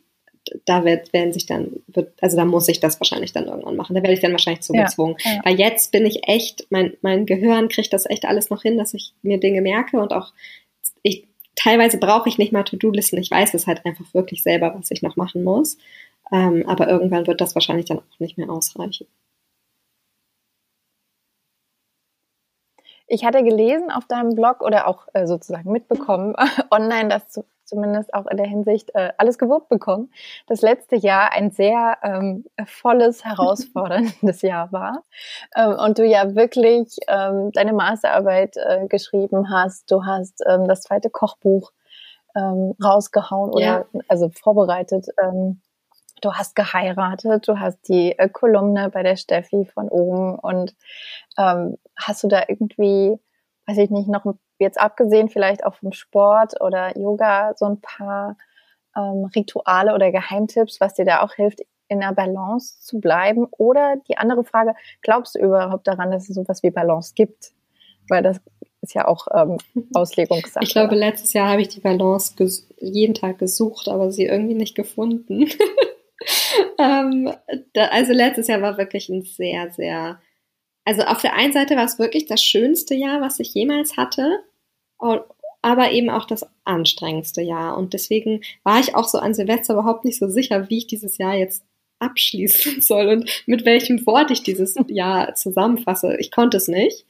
da wird, werden sich dann, wird, also da muss ich das wahrscheinlich dann irgendwann machen. Da werde ich dann wahrscheinlich zu gezwungen. Ja. Weil jetzt bin ich echt, mein, mein Gehirn kriegt das echt alles noch hin, dass ich mir Dinge merke und auch, ich, teilweise brauche ich nicht mal To-Do-Listen. Ich weiß es halt einfach wirklich selber, was ich noch machen muss. Ähm, aber irgendwann wird das wahrscheinlich dann auch nicht mehr ausreichen. Ich hatte gelesen auf deinem Blog oder auch äh, sozusagen mitbekommen <laughs> online, dass du zumindest auch in der Hinsicht äh, alles gewuppt bekommen. Das letzte Jahr ein sehr ähm, volles, herausforderndes <laughs> Jahr war ähm, und du ja wirklich ähm, deine Masterarbeit äh, geschrieben hast. Du hast ähm, das zweite Kochbuch ähm, rausgehauen oder ja. also vorbereitet. Du hast geheiratet, du hast die äh, Kolumne bei der Steffi von oben und ähm, hast du da irgendwie, weiß ich nicht, noch jetzt abgesehen vielleicht auch vom Sport oder Yoga so ein paar ähm, Rituale oder Geheimtipps, was dir da auch hilft, in der Balance zu bleiben? Oder die andere Frage, glaubst du überhaupt daran, dass es sowas wie Balance gibt? Weil das ist ja auch ähm, <laughs> Auslegungssache. Ich glaube, letztes Jahr habe ich die Balance jeden Tag gesucht, aber sie irgendwie nicht gefunden. <laughs> ähm, da, also letztes Jahr war wirklich ein sehr, sehr, also auf der einen Seite war es wirklich das schönste Jahr, was ich jemals hatte, aber eben auch das anstrengendste Jahr. Und deswegen war ich auch so an Silvester überhaupt nicht so sicher, wie ich dieses Jahr jetzt abschließen <laughs> soll und mit welchem Wort ich dieses <laughs> Jahr zusammenfasse. Ich konnte es nicht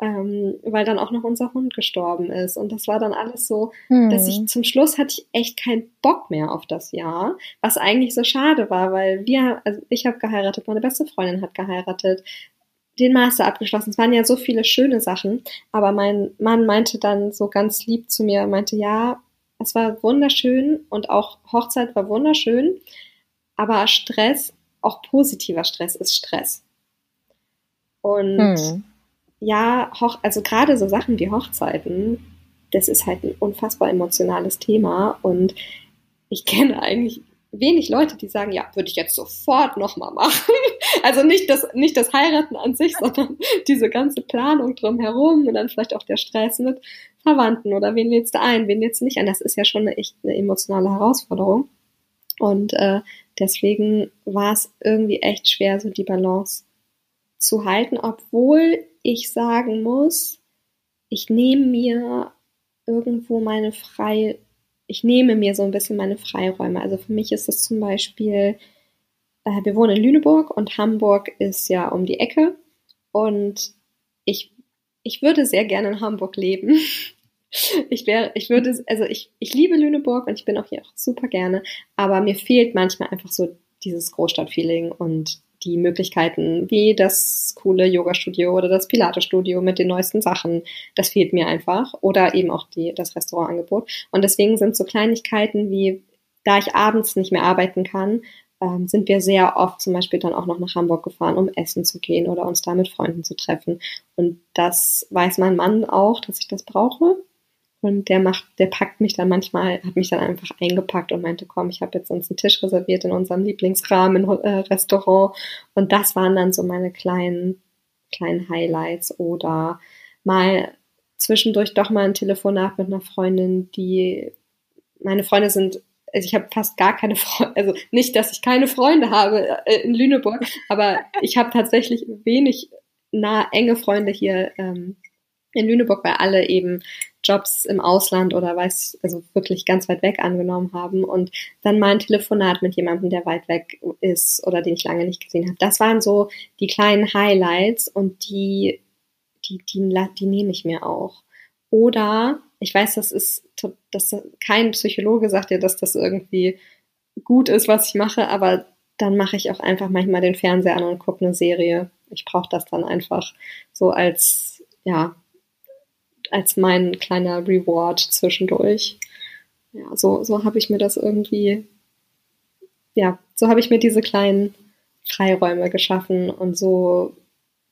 ähm, weil dann auch noch unser Hund gestorben ist. Und das war dann alles so, hm. dass ich zum Schluss hatte ich echt keinen Bock mehr auf das Jahr, was eigentlich so schade war, weil wir, also ich habe geheiratet, meine beste Freundin hat geheiratet, den Master abgeschlossen. Es waren ja so viele schöne Sachen, aber mein Mann meinte dann so ganz lieb zu mir, meinte, ja, es war wunderschön und auch Hochzeit war wunderschön, aber Stress, auch positiver Stress ist Stress. Und hm. Ja, hoch, also gerade so Sachen wie Hochzeiten, das ist halt ein unfassbar emotionales Thema und ich kenne eigentlich wenig Leute, die sagen, ja, würde ich jetzt sofort nochmal machen. <laughs> Also nicht das, nicht das Heiraten an sich, sondern diese ganze Planung drumherum und dann vielleicht auch der Stress mit Verwandten oder wen lädst du ein, wen lädst du nicht ein. Das ist ja schon eine, echt eine emotionale Herausforderung. Und äh, deswegen war es irgendwie echt schwer, so die Balance zu halten, obwohl ich sagen muss, ich nehme mir irgendwo meine freie ich nehme mir so ein bisschen meine Freiräume. Also für mich ist es zum Beispiel, äh, wir wohnen in Lüneburg und Hamburg ist ja um die Ecke und ich, ich würde sehr gerne in Hamburg leben. <laughs> Ich wäre, ich würde, also ich, ich liebe Lüneburg und ich bin auch hier auch super gerne, aber mir fehlt manchmal einfach so dieses Großstadtfeeling und die Möglichkeiten, wie das coole Yoga-Studio oder das Pilates-Studio mit den neuesten Sachen. Das fehlt mir einfach. Oder eben auch die, das Restaurantangebot. Und deswegen sind so Kleinigkeiten wie, da ich abends nicht mehr arbeiten kann, ähm, sind wir sehr oft zum Beispiel dann auch noch nach Hamburg gefahren, um essen zu gehen oder uns da mit Freunden zu treffen. Und das weiß mein Mann auch, dass ich das brauche. Und der macht, der packt mich dann manchmal, hat mich dann einfach eingepackt und meinte, komm, ich habe jetzt uns einen Tisch reserviert in unserem Lieblingsrahmen-Restaurant. Äh, und das waren dann so meine kleinen, kleinen Highlights oder mal zwischendurch doch mal ein Telefonat mit einer Freundin, die meine Freunde sind also ich habe fast gar keine Freunde, also nicht, dass ich keine Freunde habe äh, in Lüneburg, aber ich habe tatsächlich wenig nah enge Freunde hier ähm, in Lüneburg, weil alle eben Jobs im Ausland oder weiß, also wirklich ganz weit weg angenommen haben und dann mal ein Telefonat mit jemandem, der weit weg ist oder den ich lange nicht gesehen habe. Das waren so die kleinen Highlights und die, die, die, die nehme ich mir auch. Oder ich weiß, das ist, dass kein Psychologe sagt ja, dass das irgendwie gut ist, was ich mache, aber dann mache ich auch einfach manchmal den Fernseher an und gucke eine Serie. Ich brauche das dann einfach so als, ja, als mein kleiner Reward zwischendurch. Ja, so, so habe ich mir das irgendwie, ja, so habe ich mir diese kleinen Freiräume geschaffen und so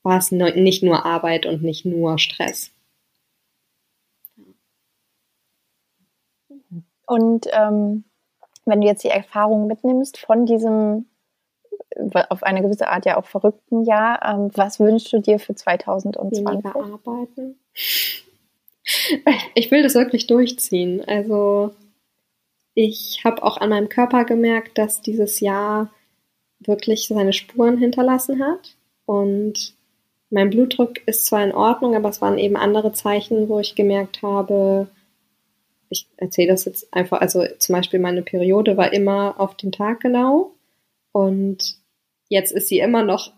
war es nicht nur Arbeit und nicht nur Stress. Und ähm, wenn du jetzt die Erfahrung mitnimmst von diesem auf eine gewisse Art ja auch verrückten Jahr, ähm, was wünschst du dir für 2020? Weniger arbeiten. <laughs> Ich will das wirklich durchziehen. Also ich habe auch an meinem Körper gemerkt, dass dieses Jahr wirklich seine Spuren hinterlassen hat. Und mein Blutdruck ist zwar in Ordnung, aber es waren eben andere Zeichen, wo ich gemerkt habe, ich erzähle das jetzt einfach, also zum Beispiel meine Periode war immer auf den Tag genau und jetzt ist sie immer noch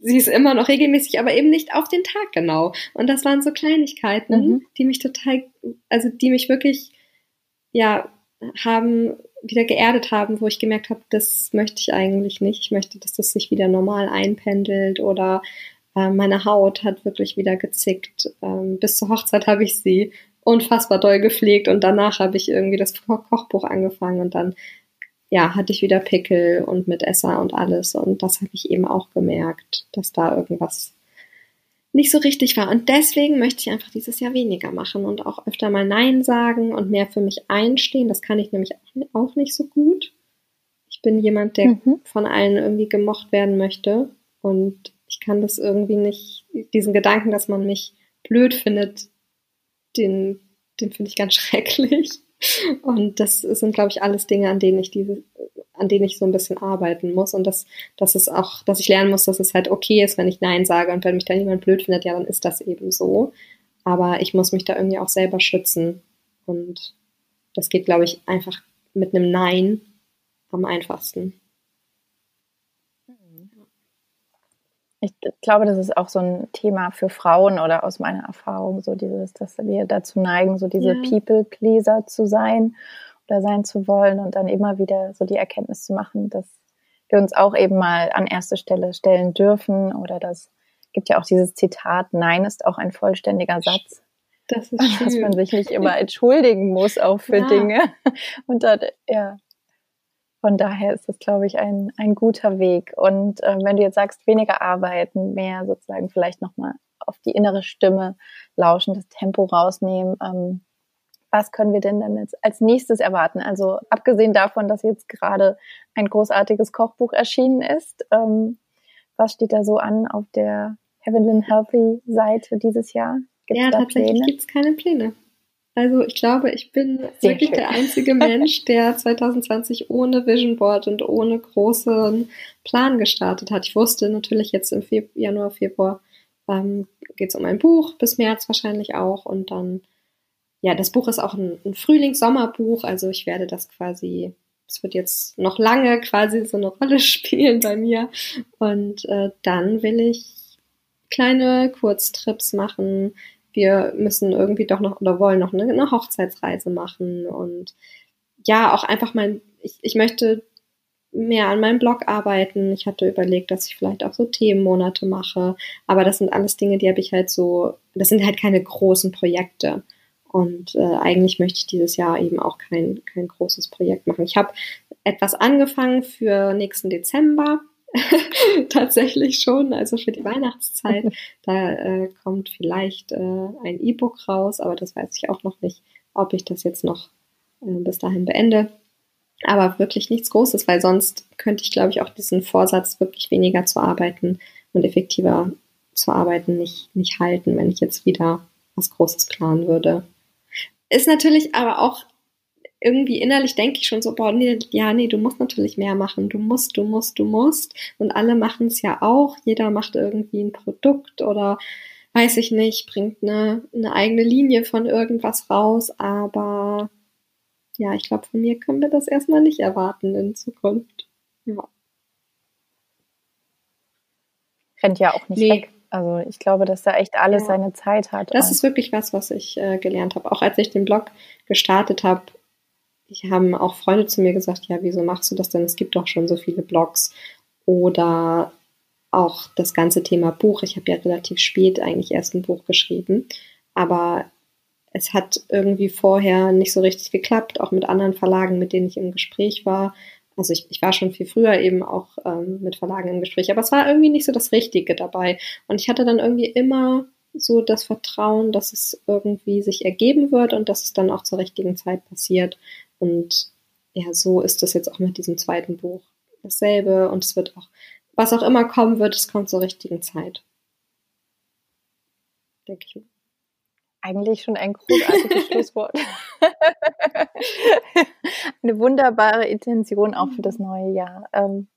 sie ist immer noch regelmäßig, aber eben nicht auf den Tag genau. Und das waren so Kleinigkeiten, mhm. die mich total, also die mich wirklich, ja, haben, wieder geerdet haben, wo ich gemerkt habe, das möchte ich eigentlich nicht. Ich möchte, dass das sich wieder normal einpendelt oder äh, meine Haut hat wirklich wieder gezickt. Ähm, bis zur Hochzeit habe ich sie unfassbar doll gepflegt und danach habe ich irgendwie das Kochbuch angefangen und dann ja, hatte ich wieder Pickel und mit Esser und alles. Und das habe ich eben auch gemerkt, dass da irgendwas nicht so richtig war. Und deswegen möchte ich einfach dieses Jahr weniger machen und auch öfter mal Nein sagen und mehr für mich einstehen. Das kann ich nämlich auch nicht so gut. Ich bin jemand, der mhm. von allen irgendwie gemocht werden möchte. Und ich kann das irgendwie nicht, diesen Gedanken, dass man mich blöd findet, den, den finde ich ganz <laughs> schrecklich. Und das sind, glaube ich, alles Dinge, an denen ich diese, an denen ich so ein bisschen arbeiten muss und dass, dass es auch, dass ich lernen muss, dass es halt okay ist, wenn ich Nein sage und wenn mich da jemand blöd findet, ja, dann ist das eben so. Aber ich muss mich da irgendwie auch selber schützen. Und das geht, glaube ich, einfach mit einem Nein am einfachsten. Ich glaube, das ist auch so ein Thema für Frauen oder aus meiner Erfahrung, so dieses, dass wir dazu neigen, so diese ja. People-Pleaser zu sein oder sein zu wollen und dann immer wieder so die Erkenntnis zu machen, dass wir uns auch eben mal an erste Stelle stellen dürfen oder das gibt ja auch dieses Zitat, Nein ist auch ein vollständiger Satz. Das ist schön. <laughs> Dass man sich nicht immer entschuldigen muss auch für ja. Dinge. <laughs> Und dann, ja, Von daher ist das, glaube ich, ein, ein guter Weg. Und äh, wenn du jetzt sagst, weniger arbeiten, mehr sozusagen vielleicht nochmal auf die innere Stimme lauschen, das Tempo rausnehmen, ähm, was können wir denn dann jetzt als nächstes erwarten? Also abgesehen davon, dass jetzt gerade ein großartiges Kochbuch erschienen ist, ähm, was steht da so an auf der Heavenly and Healthy Seite dieses Jahr? Gibt's ja, tatsächlich gibt es keine Pläne. Also ich glaube, ich bin Sehr wirklich schön. der einzige <laughs> Mensch, der 2020 ohne Vision Board und ohne großen Plan gestartet hat. Ich wusste natürlich jetzt im Februar, Januar, Februar ähm, geht es um ein Buch, bis März wahrscheinlich auch. Und dann, ja, das Buch ist auch ein, ein Frühlings-Sommerbuch. Also ich werde das quasi, es wird jetzt noch lange quasi so eine Rolle <laughs> spielen bei mir. Und äh, dann will ich kleine Kurztrips machen, wir müssen irgendwie doch noch oder wollen noch eine, eine Hochzeitsreise machen und ja, auch einfach mein, ich, ich möchte mehr an meinem Blog arbeiten. Ich hatte überlegt, dass ich vielleicht auch so Themenmonate mache. Aber das sind alles Dinge, die habe ich halt so, das sind halt keine großen Projekte. Und äh, eigentlich möchte ich dieses Jahr eben auch kein, kein großes Projekt machen. Ich habe etwas angefangen für nächsten Dezember. <laughs> tatsächlich schon, also für die Weihnachtszeit. <laughs> Da äh, kommt vielleicht äh, ein E-Book raus, aber das weiß ich auch noch nicht, ob ich das jetzt noch äh, bis dahin beende. Aber wirklich nichts Großes, weil sonst könnte ich, glaube ich, auch diesen Vorsatz, wirklich weniger zu arbeiten und effektiver zu arbeiten, nicht, nicht halten, wenn ich jetzt wieder was Großes planen würde. Ist natürlich aber auch irgendwie innerlich denke ich schon so, boah, nee, ja, nee, du musst natürlich mehr machen. Du musst, du musst, du musst. Und alle machen es ja auch. Jeder macht irgendwie ein Produkt oder weiß ich nicht, bringt eine, eine eigene Linie von irgendwas raus. Aber ja, ich glaube, von mir können wir das erstmal nicht erwarten in Zukunft. Ja. Rennt ja auch nicht nee. weg. Also ich glaube, dass da echt alles ja. seine Zeit hat. Das ist wirklich was, was ich äh, gelernt habe. Auch als ich den Blog gestartet habe, haben auch Freunde zu mir gesagt, ja, wieso machst du das denn? Es gibt doch schon so viele Blogs. Oder auch das ganze Thema Buch. Ich habe ja relativ spät eigentlich erst ein Buch geschrieben, aber es hat irgendwie vorher nicht so richtig geklappt, auch mit anderen Verlagen, mit denen ich im Gespräch war. Also ich, ich war schon viel früher eben auch ähm, mit Verlagen im Gespräch, aber es war irgendwie nicht so das Richtige dabei. Und ich hatte dann irgendwie immer so das Vertrauen, dass es irgendwie sich ergeben wird und dass es dann auch zur richtigen Zeit passiert. Und ja, so ist das jetzt auch mit diesem zweiten Buch. Dasselbe und es wird auch, was auch immer kommen wird, es kommt zur richtigen Zeit. Denke ich mal. Eigentlich schon ein großartiges <laughs> Schlusswort. <laughs> Eine wunderbare Intention auch für das neue Jahr. Ähm,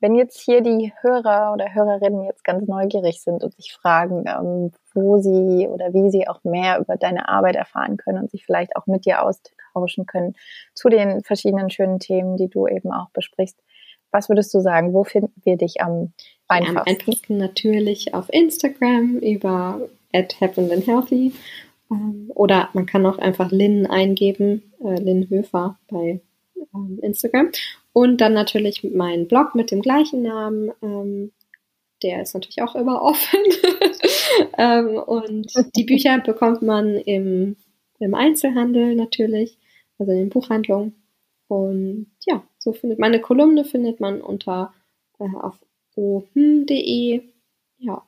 wenn jetzt hier die Hörer oder Hörerinnen jetzt ganz neugierig sind und sich fragen, ähm, wo sie oder wie sie auch mehr über deine Arbeit erfahren können und sich vielleicht auch mit dir austauschen können zu den verschiedenen schönen Themen, die du eben auch besprichst, was würdest du sagen? Wo finden wir dich am einfachsten? Am einfachsten natürlich auf Instagram über at healthy ähm, oder man kann auch einfach Lynn eingeben, äh, Lynn Höfer bei ähm, Instagram und dann natürlich mein Blog mit dem gleichen Namen. Ähm, der ist natürlich auch immer offen. <laughs> ähm, und die Bücher bekommt man im, im Einzelhandel natürlich, also in den Buchhandlungen. Und ja, so findet meine Kolumne findet man unter äh, auf ohm.de. Ja.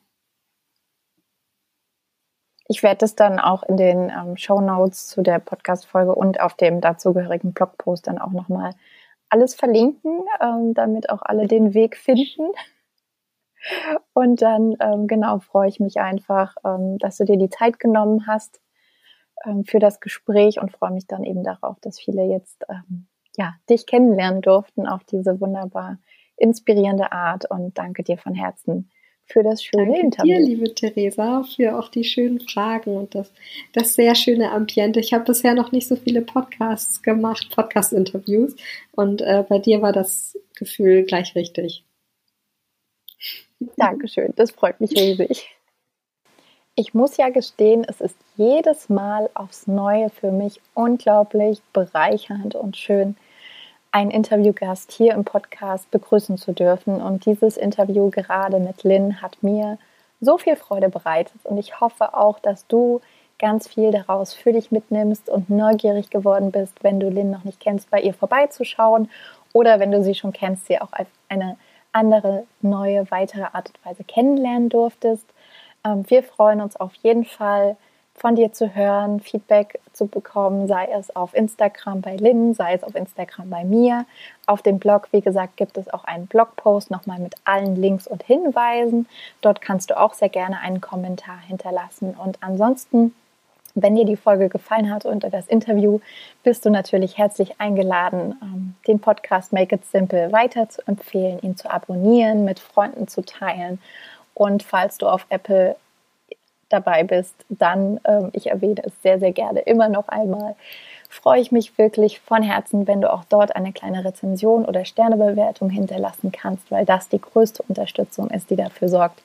Ich werde das dann auch in den ähm, Show Notes zu der Podcast-Folge und auf dem dazugehörigen Blogpost dann auch nochmal alles verlinken, ähm, damit auch alle den Weg finden. Und dann, ähm, genau, freue ich mich einfach, ähm, dass du dir die Zeit genommen hast ähm, für das Gespräch und freue mich dann eben darauf, dass viele jetzt, ähm, ja, dich kennenlernen durften auf diese wunderbar inspirierende Art und danke dir von Herzen für das schöne Danke Interview. dir, liebe Theresa, für auch die schönen Fragen und das, das sehr schöne Ambiente. Ich habe bisher noch nicht so viele Podcasts gemacht, Podcast-Interviews. Und äh, bei dir war das Gefühl gleich richtig. Dankeschön, das freut mich riesig. Ich muss ja gestehen, es ist jedes Mal aufs Neue für mich unglaublich bereichernd und schön, einen Interviewgast hier im Podcast begrüßen zu dürfen. Und dieses Interview gerade mit Lynn hat mir so viel Freude bereitet. Und ich hoffe auch, dass du ganz viel daraus für dich mitnimmst und neugierig geworden bist, wenn du Lynn noch nicht kennst, bei ihr vorbeizuschauen oder wenn du sie schon kennst, sie auch als eine andere, neue, weitere Art und Weise kennenlernen durftest. Ähm, wir freuen uns auf jeden Fall, von dir zu hören, Feedback zu bekommen, sei es auf Instagram bei Lynn, sei es auf Instagram bei mir. Auf dem Blog, wie gesagt, gibt es auch einen Blogpost nochmal mit allen Links und Hinweisen. Dort kannst du auch sehr gerne einen Kommentar hinterlassen. Und ansonsten, wenn dir die Folge gefallen hat und das Interview, bist du natürlich herzlich eingeladen, ähm, den Podcast Make It Simple weiter zu empfehlen, ihn zu abonnieren, mit Freunden zu teilen. Und falls du auf Apple dabei bist, dann, ähm, ich erwähne es sehr, sehr gerne immer noch einmal, freue ich mich wirklich von Herzen, wenn du auch dort eine kleine Rezension oder Sternebewertung hinterlassen kannst, weil das die größte Unterstützung ist, die dafür sorgt,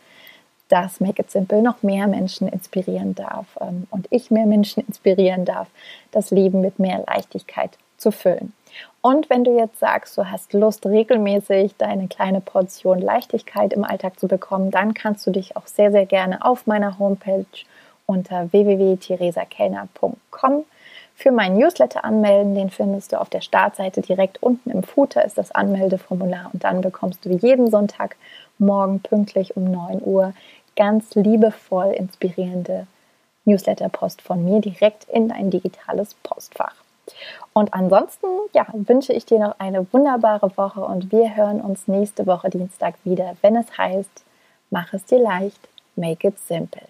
dass Make It Simple noch mehr Menschen inspirieren darf ähm, und ich mehr Menschen inspirieren darf, das Leben mit mehr Leichtigkeit zu füllen. Und wenn du jetzt sagst, du hast Lust, regelmäßig deine kleine Portion Leichtigkeit im Alltag zu bekommen, dann kannst du dich auch sehr, sehr gerne auf meiner Homepage unter www.theresakellner.com für meinen Newsletter anmelden. Den findest du auf der Startseite direkt unten im Footer ist das Anmeldeformular und dann bekommst du jeden Sonntag morgen pünktlich um 9 Uhr ganz liebevoll inspirierende Newsletterpost von mir direkt in dein digitales Postfach. Und ansonsten ja, wünsche ich dir noch eine wunderbare Woche und wir hören uns nächste Woche Dienstag wieder, wenn es heißt, mach es dir leicht, make it simple.